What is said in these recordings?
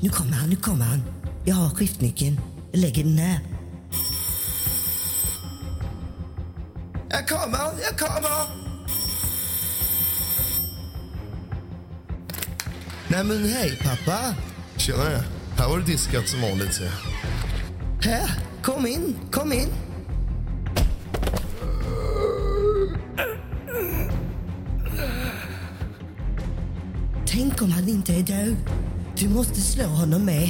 nu kommer han, nu kommer han. Jag har skiftnyckeln. Jag lägger den här. Jag kommer, jag kommer! Nej men hej pappa. Tjenare. Här var det diskat som vanligt. ser. Här, kom in, kom in. Tänk om han inte är död. Du måste slå honom med.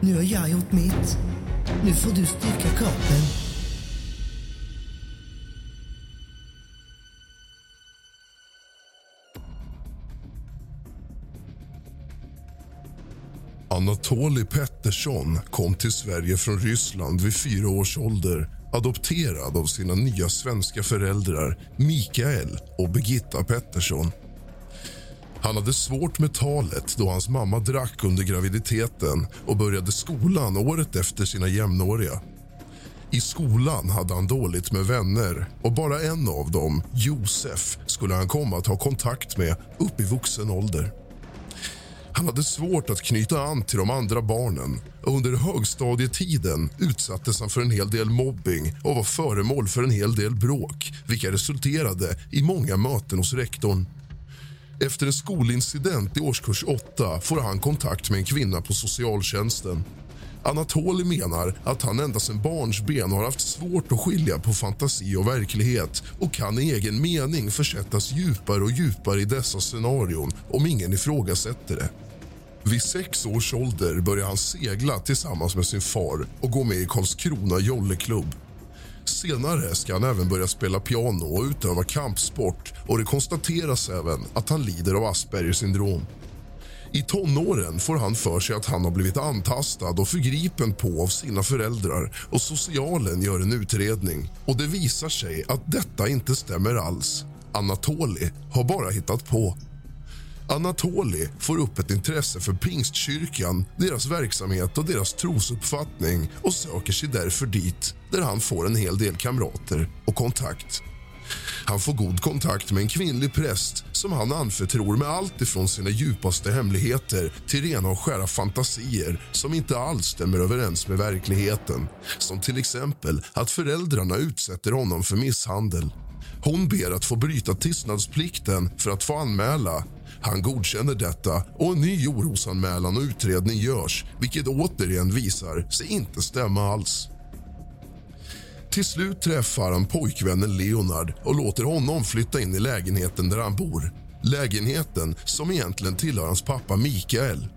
Nu har jag gjort mitt. Nu får du styrka kroppen. Anatoli Pettersson kom till Sverige från Ryssland vid fyra års ålder adopterad av sina nya svenska föräldrar Mikael och Birgitta Pettersson. Han hade svårt med talet då hans mamma drack under graviditeten och började skolan året efter sina jämnåriga. I skolan hade han dåligt med vänner och bara en av dem, Josef, skulle han komma att ha kontakt med upp i vuxen ålder. Han hade svårt att knyta an till de andra barnen och under högstadietiden utsattes han för en hel del mobbing och var föremål för en hel del bråk vilka resulterade i många möten hos rektorn. Efter en skolincident i årskurs 8 får han kontakt med en kvinna på socialtjänsten. Anatoli menar att han ända sedan barnsben har haft svårt att skilja på fantasi och verklighet och kan i egen mening försättas djupare och djupare i dessa scenarion om ingen ifrågasätter det. Vid sex års ålder börjar han segla tillsammans med sin far och gå med i Karlskrona jolleklubb. Senare ska han även börja spela piano och utöva kampsport och det konstateras även att han lider av Aspergers syndrom. I tonåren får han för sig att han har blivit antastad och förgripen på av sina föräldrar och socialen gör en utredning. Och Det visar sig att detta inte stämmer alls. Anatoli har bara hittat på. Anatoli får upp ett intresse för Pingstkyrkan, deras verksamhet och deras trosuppfattning och söker sig därför dit där han får en hel del kamrater och kontakt. Han får god kontakt med en kvinnlig präst som han anförtror med allt ifrån sina djupaste hemligheter till rena och skära fantasier som inte alls stämmer överens med verkligheten. Som till exempel att föräldrarna utsätter honom för misshandel. Hon ber att få bryta tystnadsplikten för att få anmäla Han godkänner detta och en ny orosanmälan och utredning görs vilket återigen visar sig inte stämma alls. Till slut träffar han pojkvännen Leonard och låter honom flytta in i lägenheten där han bor. Lägenheten som egentligen tillhör hans pappa Mikael.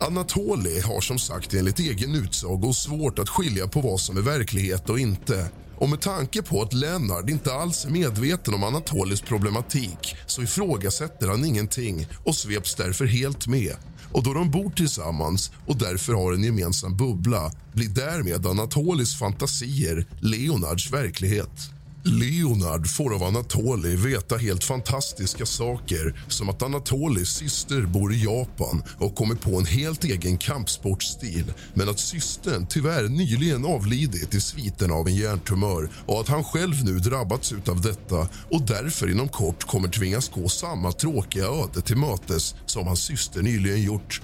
Anatoli har som sagt enligt egen utsago svårt att skilja på vad som är verklighet och inte. Och med tanke på att Lennart inte alls är medveten om Anatolis problematik så ifrågasätter han ingenting och sveps därför helt med. Och då de bor tillsammans och därför har en gemensam bubbla blir därmed Anatolis fantasier Leonards verklighet. Leonard får av Anatoli veta helt fantastiska saker som att Anatolis syster bor i Japan och kommit på en helt egen kampsportstil men att systern tyvärr nyligen avlidit i sviten av en hjärntumör och att han själv nu drabbats av detta och därför inom kort kommer tvingas gå samma tråkiga öde till mötes som hans syster nyligen gjort.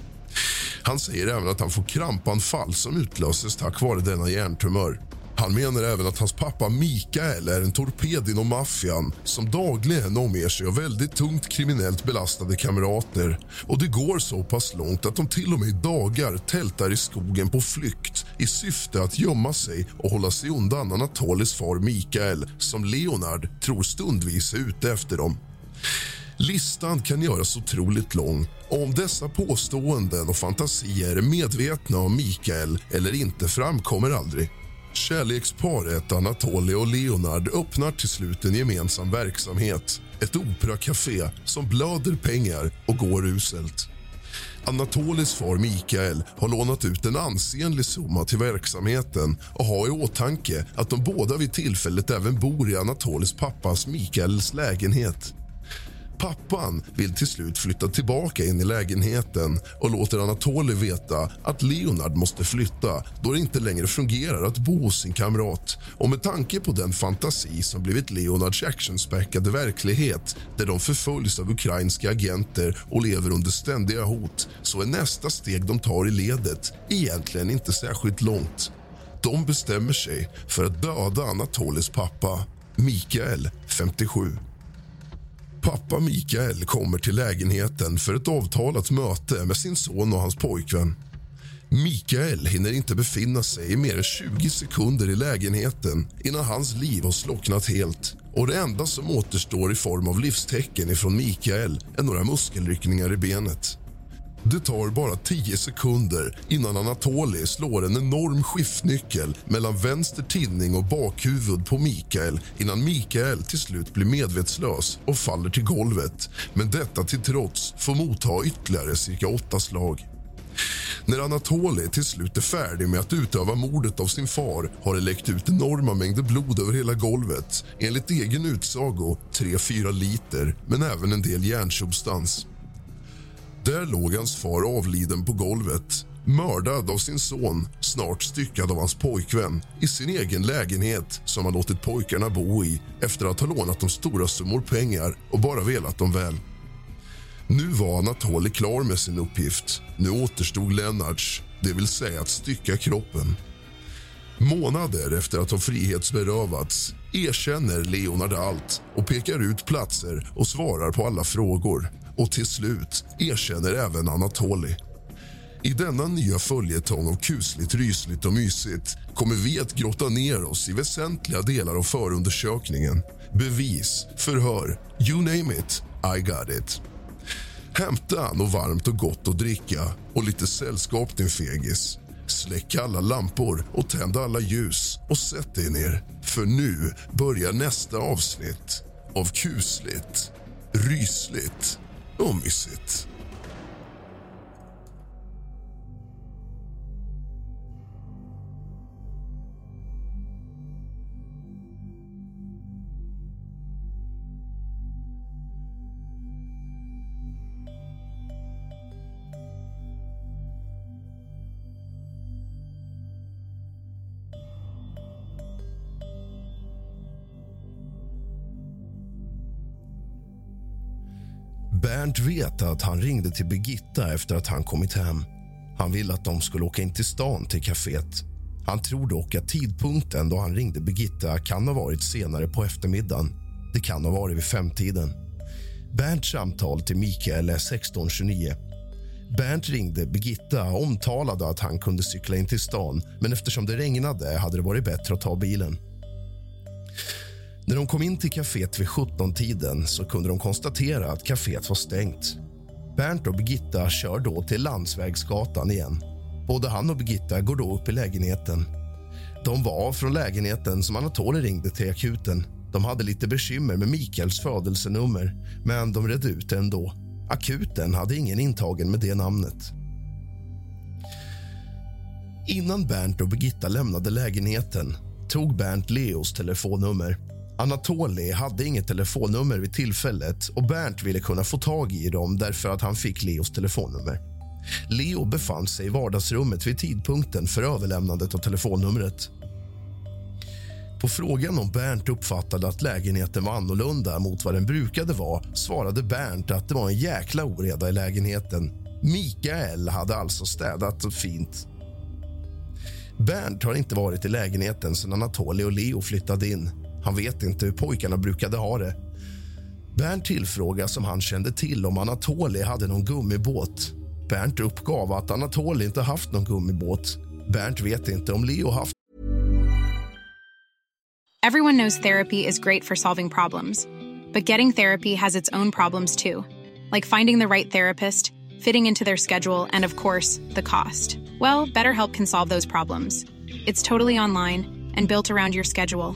Han säger även att han får krampanfall som utlöses tack vare denna hjärntumör. Han menar även att hans pappa Mikael är en torped inom maffian som dagligen omger sig av väldigt tungt kriminellt belastade kamrater. Och Det går så pass långt att de till och med i dagar tältar i skogen på flykt i syfte att gömma sig och hålla sig undan Anatolis far Mikael som Leonard tror stundvis är ute efter dem. Listan kan göras otroligt lång. Om dessa påståenden och fantasier är medvetna om Mikael eller inte framkommer aldrig. Kärleksparet Anatoly och Leonard öppnar till slut en gemensam verksamhet. Ett operakafé som blöder pengar och går uselt. Anatolis far Mikael har lånat ut en ansenlig summa till verksamheten och har i åtanke att de båda vid tillfället även bor i Anatolis pappas Mikaels lägenhet. Pappan vill till slut flytta tillbaka in i lägenheten och låter Anatoly veta att Leonard måste flytta då det inte längre fungerar att bo hos sin kamrat. Och med tanke på den fantasi som blivit Leonards actionspäckade verklighet där de förföljs av ukrainska agenter och lever under ständiga hot så är nästa steg de tar i ledet egentligen inte särskilt långt. De bestämmer sig för att döda Anatolis pappa, Mikael, 57. Pappa Mikael kommer till lägenheten för ett avtalat möte med sin son och hans pojkvän. Mikael hinner inte befinna sig i mer än 20 sekunder i lägenheten innan hans liv har slocknat helt. Och Det enda som återstår i form av livstecken ifrån Mikael är några muskelryckningar i benet. Det tar bara 10 sekunder innan Anatoli slår en enorm skiftnyckel mellan vänster tinning och bakhuvud på Mikael innan Mikael till slut blir medvetslös och faller till golvet. Men detta till trots får motta ytterligare cirka åtta slag. När Anatoli till slut är färdig med att utöva mordet av sin far har det läckt ut enorma mängder blod över hela golvet. Enligt egen utsago 3-4 liter, men även en del järnsubstans. Där låg hans far avliden på golvet mördad av sin son, snart styckad av hans pojkvän i sin egen lägenhet som han låtit pojkarna bo i efter att ha lånat dem stora summor pengar och bara velat dem väl. Nu var Anatoly klar med sin uppgift. Nu återstod Lennarts, det vill säga att stycka kroppen. Månader efter att ha frihetsberövats erkänner Leonard allt och pekar ut platser och svarar på alla frågor. Och till slut erkänner även Anatoli. I denna nya följetong av kusligt, rysligt och mysigt kommer vi att grotta ner oss i väsentliga delar av förundersökningen. Bevis, förhör, you name it, I got it. Hämta något varmt och gott att dricka och lite sällskap, din fegis. Släck alla lampor och tänd alla ljus och sätt dig ner. För nu börjar nästa avsnitt av kusligt, rysligt och mysigt. Bernt vet att han ringde till Birgitta efter att han kommit hem. Han ville att de skulle åka in till stan till kaféet. Han tror dock att tidpunkten då han ringde Birgitta kan ha varit senare på eftermiddagen. Det kan ha varit vid femtiden. Bernts samtal till Mikael är 16.29. Bernt ringde Birgitta och omtalade att han kunde cykla in till stan men eftersom det regnade hade det varit bättre att ta bilen. När de kom in till kaféet vid 17-tiden så kunde de konstatera att kaféet var stängt. Bernt och Birgitta kör då till Landsvägsgatan igen. Både han och Birgitta går då upp i lägenheten. De var från lägenheten som Anatoly ringde till akuten. De hade lite bekymmer med Mikaels födelsenummer, men de redde ut det ändå. Akuten hade ingen intagen med det namnet. Innan Bernt och Birgitta lämnade lägenheten tog Bernt Leos telefonnummer. Anatoli hade inget telefonnummer vid tillfället och Bernt ville kunna få tag i dem därför att han fick Leos telefonnummer. Leo befann sig i vardagsrummet vid tidpunkten för överlämnandet av telefonnumret. På frågan om Bernt uppfattade att lägenheten var annorlunda mot vad den brukade vara svarade Bernt att det var en jäkla oreda i lägenheten. Mikael hade alltså städat fint. Bernt har inte varit i lägenheten sedan Anatoli och Leo flyttade in. Han vet inte hur pojkarna brukade ha det. Bernt tillfrågas om han kände till om Anatoli hade någon gummibåt. Bernt uppgav att Anatoli inte haft någon gummibåt. Bernt vet inte om Leo haft Everyone knows therapy is great for solving problems, but getting therapy has its own problems too, like finding the right therapist, fitting into their schedule, and of course, the cost. Well, BetterHelp can solve those problems. It's totally online and built around your schedule.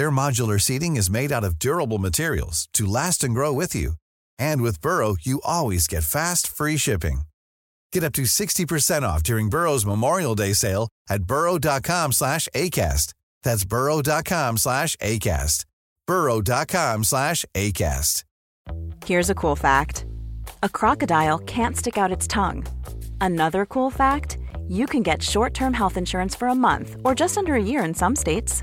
Their modular seating is made out of durable materials to last and grow with you. And with Burrow, you always get fast, free shipping. Get up to 60% off during Burrow's Memorial Day sale at burrow.com slash ACAST. That's burrow.com slash ACAST. burrow.com slash ACAST. Here's a cool fact a crocodile can't stick out its tongue. Another cool fact you can get short term health insurance for a month or just under a year in some states.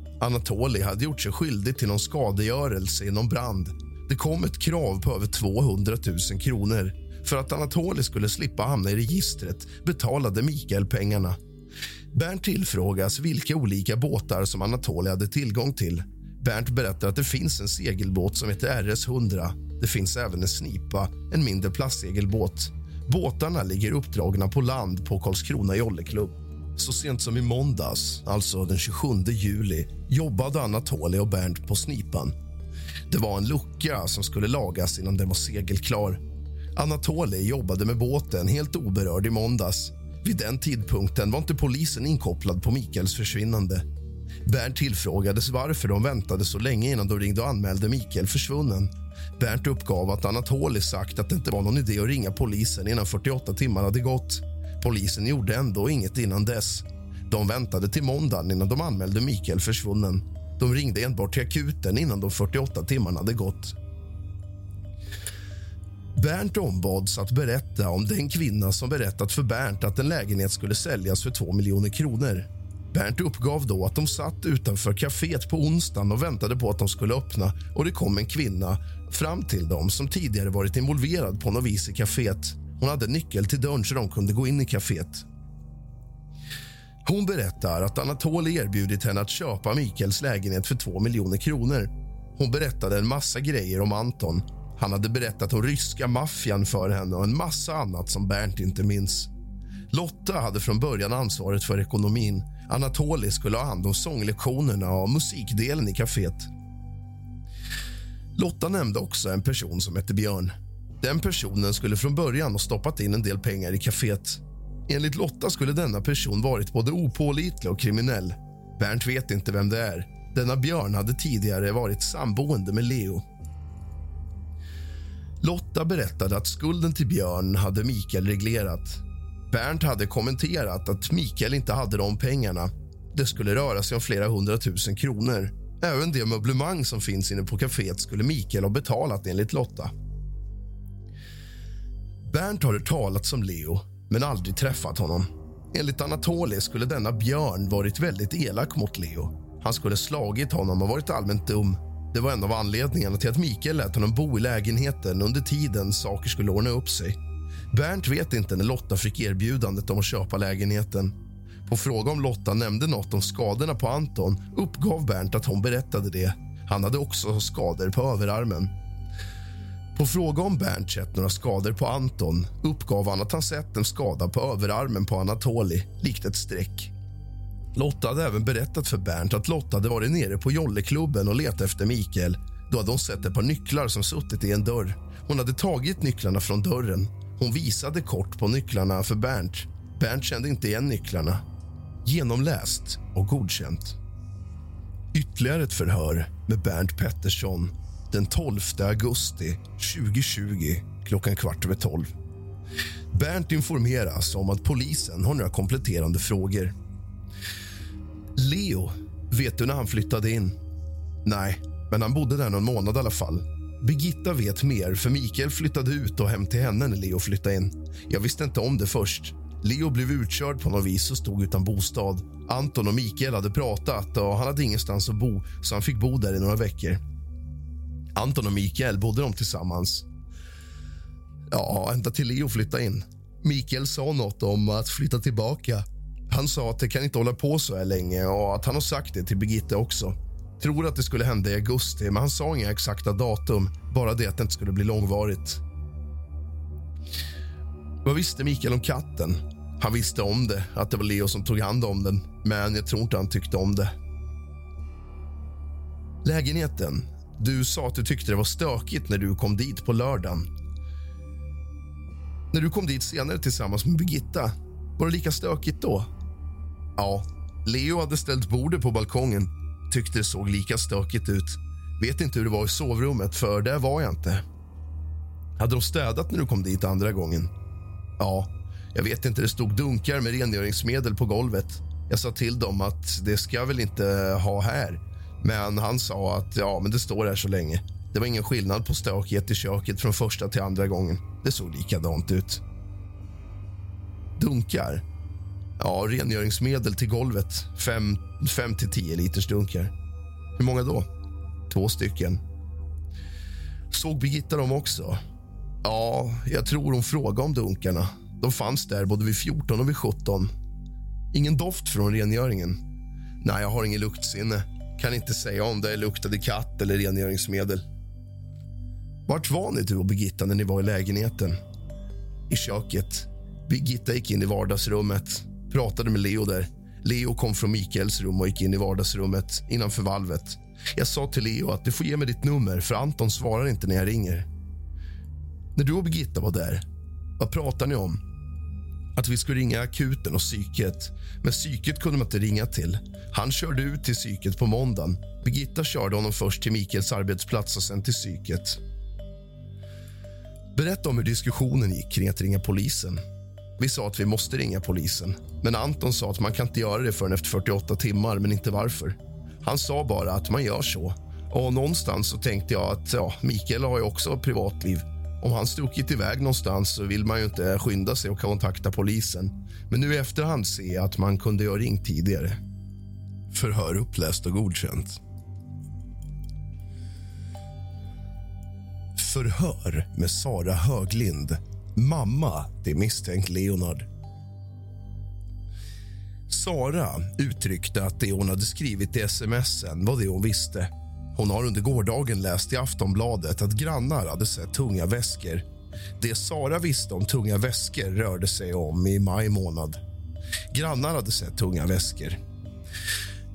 Anatoli hade gjort sig skyldig till någon skadegörelse i någon brand. Det kom ett krav på över 200 000 kronor. För att Anatoli skulle slippa hamna i registret betalade Mikael pengarna. Bernt tillfrågas vilka olika båtar som Anatoli hade tillgång till. Bernt berättar att det finns en segelbåt som heter RS 100. Det finns även en snipa, en mindre plastsegelbåt. Båtarna ligger uppdragna på land på Karlskrona jolleklubb. Så sent som i måndags, alltså den 27 juli jobbade Anatoly och Bernt på snipan. Det var en lucka som skulle lagas innan den var segelklar. Anatoly jobbade med båten helt oberörd i måndags. Vid den tidpunkten var inte polisen inkopplad på Mikaels försvinnande. Bernt tillfrågades varför de väntade så länge innan de ringde och anmälde Mikael försvunnen. Bernt uppgav att Anatoly sagt att det inte var någon idé att ringa polisen innan 48 timmar hade gått. Polisen gjorde ändå inget innan dess. De väntade till måndagen innan de anmälde Mikael försvunnen. De ringde enbart till akuten innan de 48 timmarna hade gått. Bernt ombads att berätta om den kvinna som berättat för Bernt att en lägenhet skulle säljas för 2 miljoner kronor. Bernt uppgav då att de satt utanför kaféet på onsdagen och väntade på att de skulle öppna och det kom en kvinna fram till dem som tidigare varit involverad på något vis i kaféet. Hon hade nyckel till dörren så de kunde gå in i kaféet. Hon berättar att Anatoly erbjudit henne att köpa Mikaels lägenhet för 2 miljoner kronor. Hon berättade en massa grejer om Anton. Han hade berättat om ryska maffian för henne och en massa annat som Bernt inte minns. Lotta hade från början ansvaret för ekonomin. Anatoli skulle ha hand om sånglektionerna och musikdelen i kaféet. Lotta nämnde också en person som hette Björn. Den personen skulle från början ha stoppat in en del pengar i kaféet. Enligt Lotta skulle denna person varit både opålitlig och kriminell. Bernt vet inte vem det är. Denna Björn hade tidigare varit samboende med Leo. Lotta berättade att skulden till Björn hade Mikael reglerat. Bernt hade kommenterat att Mikael inte hade de pengarna. Det skulle röra sig om flera hundratusen kronor. Även det möblemang som finns inne på kaféet skulle Mikael ha betalat enligt Lotta. Bernt har hört talat om Leo, men aldrig träffat honom. Enligt Anatoli skulle denna Björn varit väldigt elak mot Leo. Han skulle slagit honom och varit allmänt dum. Det var en av anledningarna till att Mikael lät honom bo i lägenheten under tiden saker skulle ordna upp sig. Bernt vet inte när Lotta fick erbjudandet om att köpa lägenheten. På fråga om Lotta nämnde något om skadorna på Anton uppgav Bernt att hon berättade det. Han hade också skador på överarmen. På fråga om Bernt sett några skador på Anton uppgav han att han sett en skada på överarmen på Anatoli, likt ett streck. Lotta hade även berättat för Bernt att Lotta hade varit nere på jolleklubben och letat efter Mikael. Då hade hon sett ett par nycklar som suttit i en dörr. Hon hade tagit nycklarna från dörren. Hon visade kort på nycklarna för Bernt. Bernt kände inte igen nycklarna. Genomläst och godkänt. Ytterligare ett förhör med Bernt Pettersson den 12 augusti 2020 klockan kvart över tolv. Bernt informeras om att polisen har några kompletterande frågor. Leo, vet du när han flyttade in? Nej, men han bodde där någon månad i alla fall. Birgitta vet mer, för Mikael flyttade ut och hem till henne när Leo flyttade in. Jag visste inte om det först. Leo blev utkörd på något vis och stod utan bostad. Anton och Mikael hade pratat och han hade ingenstans att bo så han fick bo där i några veckor. Anton och Mikael bodde de tillsammans. Ja, ända till Leo flyttade in. Mikael sa något om att flytta tillbaka. Han sa att det kan inte hålla på så här länge och att han har sagt det till Birgitta också. Tror att det skulle hända i augusti, men han sa inga exakta datum. Bara det att det inte skulle bli långvarigt. Vad visste Mikael om katten? Han visste om det, att det var Leo som tog hand om den. Men jag tror inte han tyckte om det. Lägenheten. Du sa att du tyckte det var stökigt när du kom dit på lördagen. När du kom dit senare tillsammans med Birgitta, var det lika stökigt då? Ja, Leo hade ställt bordet på balkongen. Tyckte det såg lika stökigt ut. Vet inte hur det var i sovrummet, för där var jag inte. Hade de städat när du kom dit andra gången? Ja, jag vet inte. Det stod dunkar med rengöringsmedel på golvet. Jag sa till dem att det ska jag väl inte ha här. Men han sa att ja, men det står här så länge. Det var ingen skillnad på stökighet i köket från första till andra gången. Det såg likadant ut. Dunkar? Ja, rengöringsmedel till golvet. Fem, fem till tio liters dunkar. Hur många då? Två stycken. Såg Birgitta dem också? Ja, jag tror hon frågade om dunkarna. De fanns där både vid 14 och vid 17. Ingen doft från rengöringen. Nej, jag har ingen luktsinne. Kan inte säga om det luktade katt eller rengöringsmedel. Vart var ni du och Birgitta när ni var i lägenheten? I köket. Birgitta gick in i vardagsrummet, pratade med Leo där. Leo kom från Mikaels rum och gick in i vardagsrummet innanför valvet. Jag sa till Leo att du får ge mig ditt nummer för Anton svarar inte när jag ringer. När du och Birgitta var där, vad pratade ni om? Att vi skulle ringa akuten och psyket. Men psyket kunde man inte ringa till. Han körde ut till psyket på måndagen. Birgitta körde honom först till Mikaels arbetsplats och sen till psyket. Berätta om hur diskussionen gick kring att ringa polisen. Vi sa att vi måste ringa polisen, men Anton sa att man kan inte göra det förrän efter 48 timmar, men inte varför. Han sa bara att man gör så. Och någonstans så tänkte jag att ja, Mikael har ju också ett privatliv. Om han stuckit iväg någonstans så vill man ju inte skynda sig och kontakta polisen. Men nu i efterhand ser jag att man kunde ha ringt tidigare. Förhör uppläst och godkänt. Förhör med Sara Höglind, mamma till misstänkt Leonard. Sara uttryckte att det hon hade skrivit i sms var det hon visste. Hon har under gårdagen läst i Aftonbladet att grannar hade sett tunga väskor. Det Sara visste om tunga väskor rörde sig om i maj månad. Grannar hade sett tunga väskor.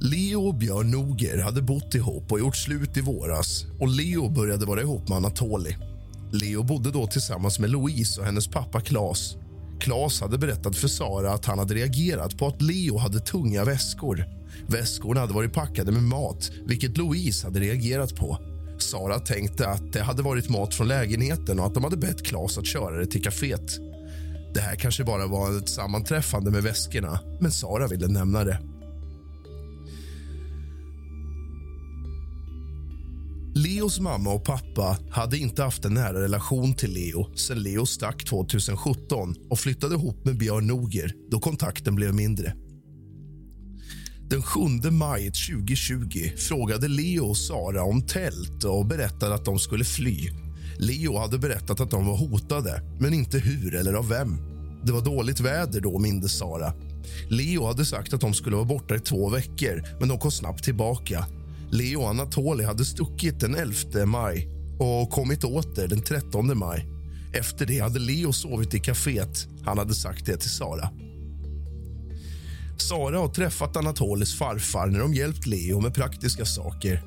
Leo och Björn Noger hade bott ihop och gjort slut i våras och Leo började vara ihop med Anatoli. Leo bodde då tillsammans med Louise och hennes pappa Klas. Hade berättat för Sara att han hade reagerat på att Leo hade tunga väskor. Väskorna hade varit packade med mat, vilket Louise hade reagerat på. Sara tänkte att det hade varit mat från lägenheten och att de hade bett Klas att köra det till kaféet. Det här kanske bara var ett sammanträffande med väskorna, men Sara ville nämna det. Leos mamma och pappa hade inte haft en nära relation till Leo sen Leo stack 2017 och flyttade ihop med Björn Noger då kontakten blev mindre. Den 7 maj 2020 frågade Leo och Sara om tält och berättade att de skulle fly. Leo hade berättat att de var hotade, men inte hur eller av vem. Det var dåligt väder då, mindes Sara. Leo hade sagt att de skulle vara borta i två veckor, men de kom snabbt tillbaka. Leo och Anatoli hade stuckit den 11 maj och kommit åter den 13 maj. Efter det hade Leo sovit i kaféet. Han hade sagt det till Sara. Sara har träffat Anatolis farfar när de hjälpt Leo med praktiska saker.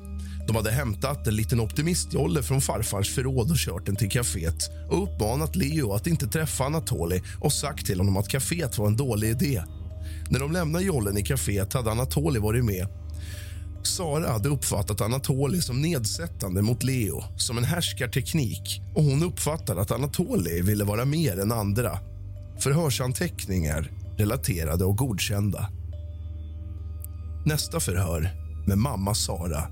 De hade hämtat en liten optimistjolle från farfars förråd och kört den till kaféet och uppmanat Leo att inte träffa Anatoli och sagt till honom att kaféet var en dålig idé. När de lämnade jollen i kaféet hade Anatoli varit med. Sara hade uppfattat Anatoli som nedsättande mot Leo, som en härskarteknik och hon uppfattade att Anatoli ville vara mer än andra. Förhörsanteckningar relaterade och godkända. Nästa förhör med mamma Sara.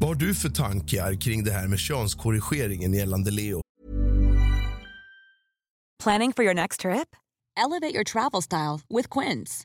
Vad har du för tankar kring det här med könskorrigeringen gällande Leo? Planning for your next trip? Elevate your travel style with Quince.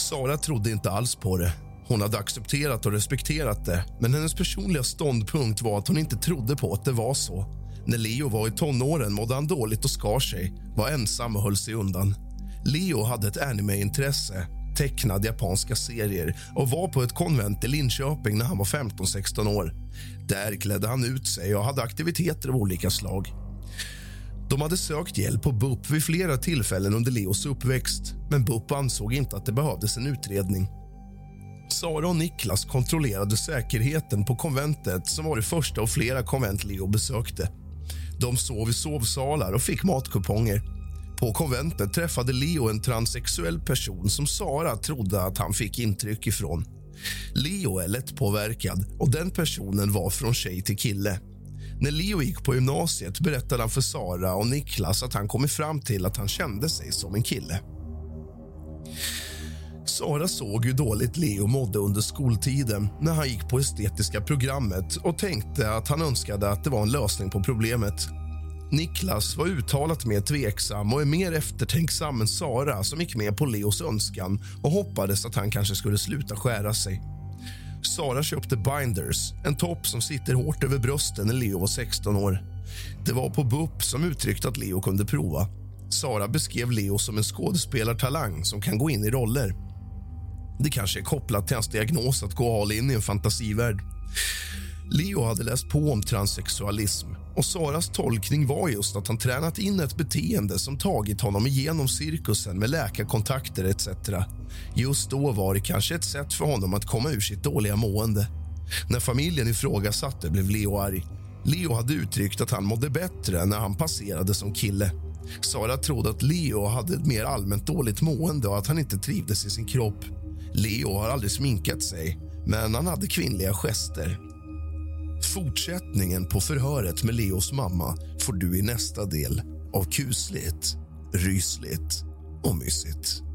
Sara trodde inte alls på det. Hon hade accepterat och respekterat det men hennes personliga ståndpunkt var att hon inte trodde på att det var så. När Leo var i tonåren mådde han dåligt och skar sig, var ensam och höll sig undan. Leo hade ett animeintresse, tecknade japanska serier och var på ett konvent i Linköping när han var 15-16 år. Där klädde han ut sig och hade aktiviteter av olika slag. De hade sökt hjälp på BUP vid flera tillfällen under Leos uppväxt men BUP ansåg inte att det behövdes en utredning. Sara och Niklas kontrollerade säkerheten på konventet som var det första av flera konvent Leo besökte. De sov i sovsalar och fick matkuponger. På konventet träffade Leo en transsexuell person som Sara trodde att han fick intryck ifrån. Leo är lättpåverkad och den personen var från tjej till kille. När Leo gick på gymnasiet berättade han för Sara och Niklas att han kommit fram till att han kände sig som en kille. Sara såg hur dåligt Leo mådde under skoltiden när han gick på estetiska programmet och tänkte att han önskade att det var en lösning på problemet. Niklas var uttalat mer tveksam och är mer eftertänksam än Sara som gick med på Leos önskan och hoppades att han kanske skulle sluta skära sig. Sara köpte binders, en topp som sitter hårt över brösten när Leo var 16 år. Det var på BUP som uttryckte att Leo kunde prova. Sara beskrev Leo som en skådespelartalang som kan gå in i roller. Det kanske är kopplat till hans diagnos att gå all in i en fantasivärld. Leo hade läst på om transsexualism och Saras tolkning var just att han tränat in ett beteende som tagit honom igenom cirkusen med läkarkontakter etc. Just då var det kanske ett sätt för honom att komma ur sitt dåliga mående. När familjen ifrågasatte blev Leo arg. Leo hade uttryckt att han mådde bättre när han passerade som kille. Sara trodde att Leo hade ett mer allmänt dåligt mående och att han inte trivdes i sin kropp. Leo har aldrig sminkat sig, men han hade kvinnliga gester. Fortsättningen på förhöret med Leos mamma får du i nästa del av kusligt, rysligt och mysigt.